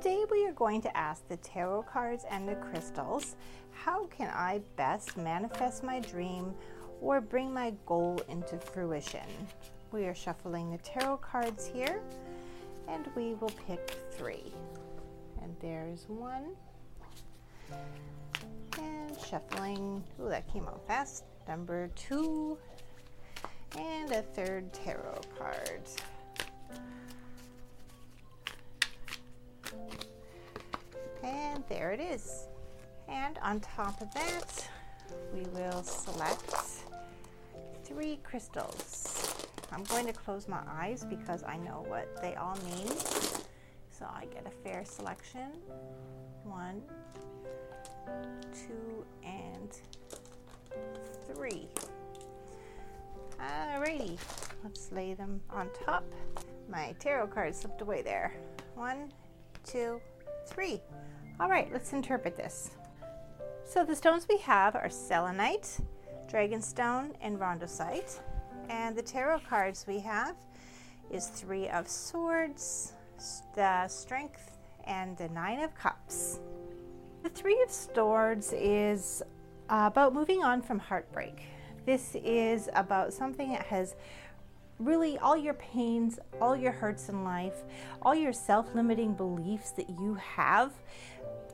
Today we are going to ask the tarot cards and the crystals, how can I best manifest my dream or bring my goal into fruition? We are shuffling the tarot cards here and we will pick three. And there's one. And shuffling, oh, that came out fast. Number two. And a third tarot card. There it is. And on top of that, we will select three crystals. I'm going to close my eyes because I know what they all mean. So I get a fair selection. One, two, and three. Alrighty, let's lay them on top. My tarot card slipped away there. One, two, three. All right, let's interpret this. So the stones we have are selenite, dragonstone, and rondocite. And the tarot cards we have is three of swords, the strength, and the nine of cups. The three of swords is about moving on from heartbreak. This is about something that has really all your pains, all your hurts in life, all your self limiting beliefs that you have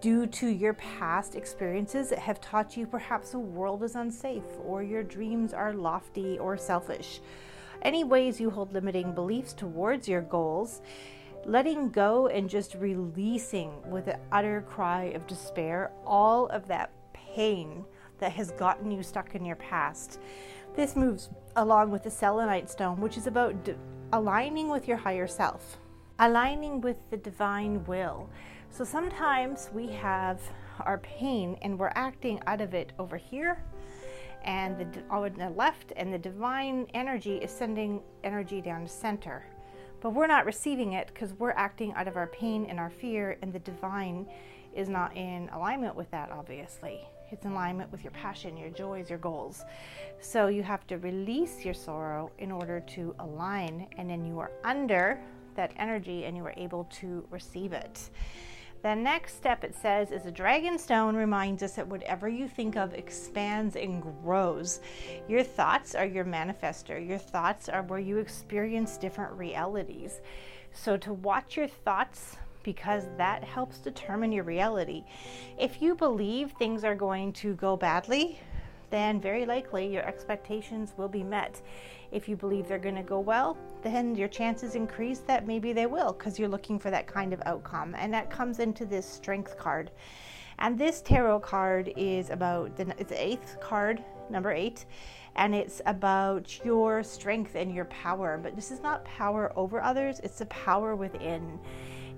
due to your past experiences that have taught you perhaps the world is unsafe or your dreams are lofty or selfish. Any ways you hold limiting beliefs towards your goals, letting go and just releasing with an utter cry of despair all of that pain that has gotten you stuck in your past. This moves along with the selenite stone, which is about d- aligning with your higher self, aligning with the divine will. So sometimes we have our pain and we're acting out of it over here and the on the left and the divine energy is sending energy down to center but we're not receiving it because we're acting out of our pain and our fear and the divine is not in alignment with that obviously it's in alignment with your passion, your joys, your goals. So you have to release your sorrow in order to align, and then you are under that energy and you are able to receive it. The next step it says is a dragon stone reminds us that whatever you think of expands and grows. Your thoughts are your manifester. Your thoughts are where you experience different realities. So to watch your thoughts because that helps determine your reality. If you believe things are going to go badly, then very likely your expectations will be met. If you believe they're going to go well, then your chances increase that maybe they will because you're looking for that kind of outcome. And that comes into this strength card. And this tarot card is about the, it's eighth card, number eight, and it's about your strength and your power. But this is not power over others, it's the power within.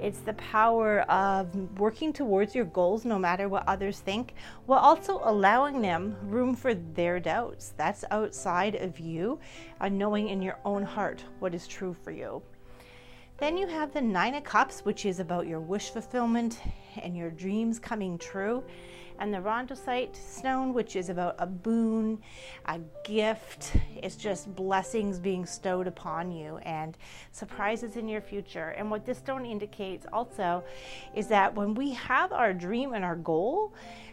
It's the power of working towards your goals no matter what others think, while also allowing them room for their doubts. That's outside of you, uh, knowing in your own heart what is true for you. Then you have the Nine of Cups, which is about your wish fulfillment and your dreams coming true and the rondocite stone, which is about a boon, a gift. It's just blessings being stowed upon you and surprises in your future. And what this stone indicates also is that when we have our dream and our goal,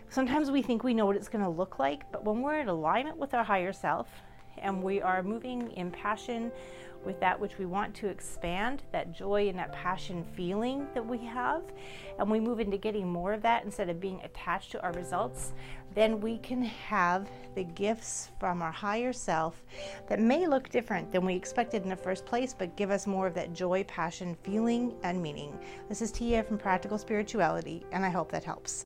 sometimes we think we know what it's going to look like, but when we're in alignment with our higher self and we are moving in passion, with that which we want to expand, that joy and that passion feeling that we have, and we move into getting more of that instead of being attached to our results, then we can have the gifts from our higher self that may look different than we expected in the first place, but give us more of that joy, passion, feeling, and meaning. This is Tia from Practical Spirituality, and I hope that helps.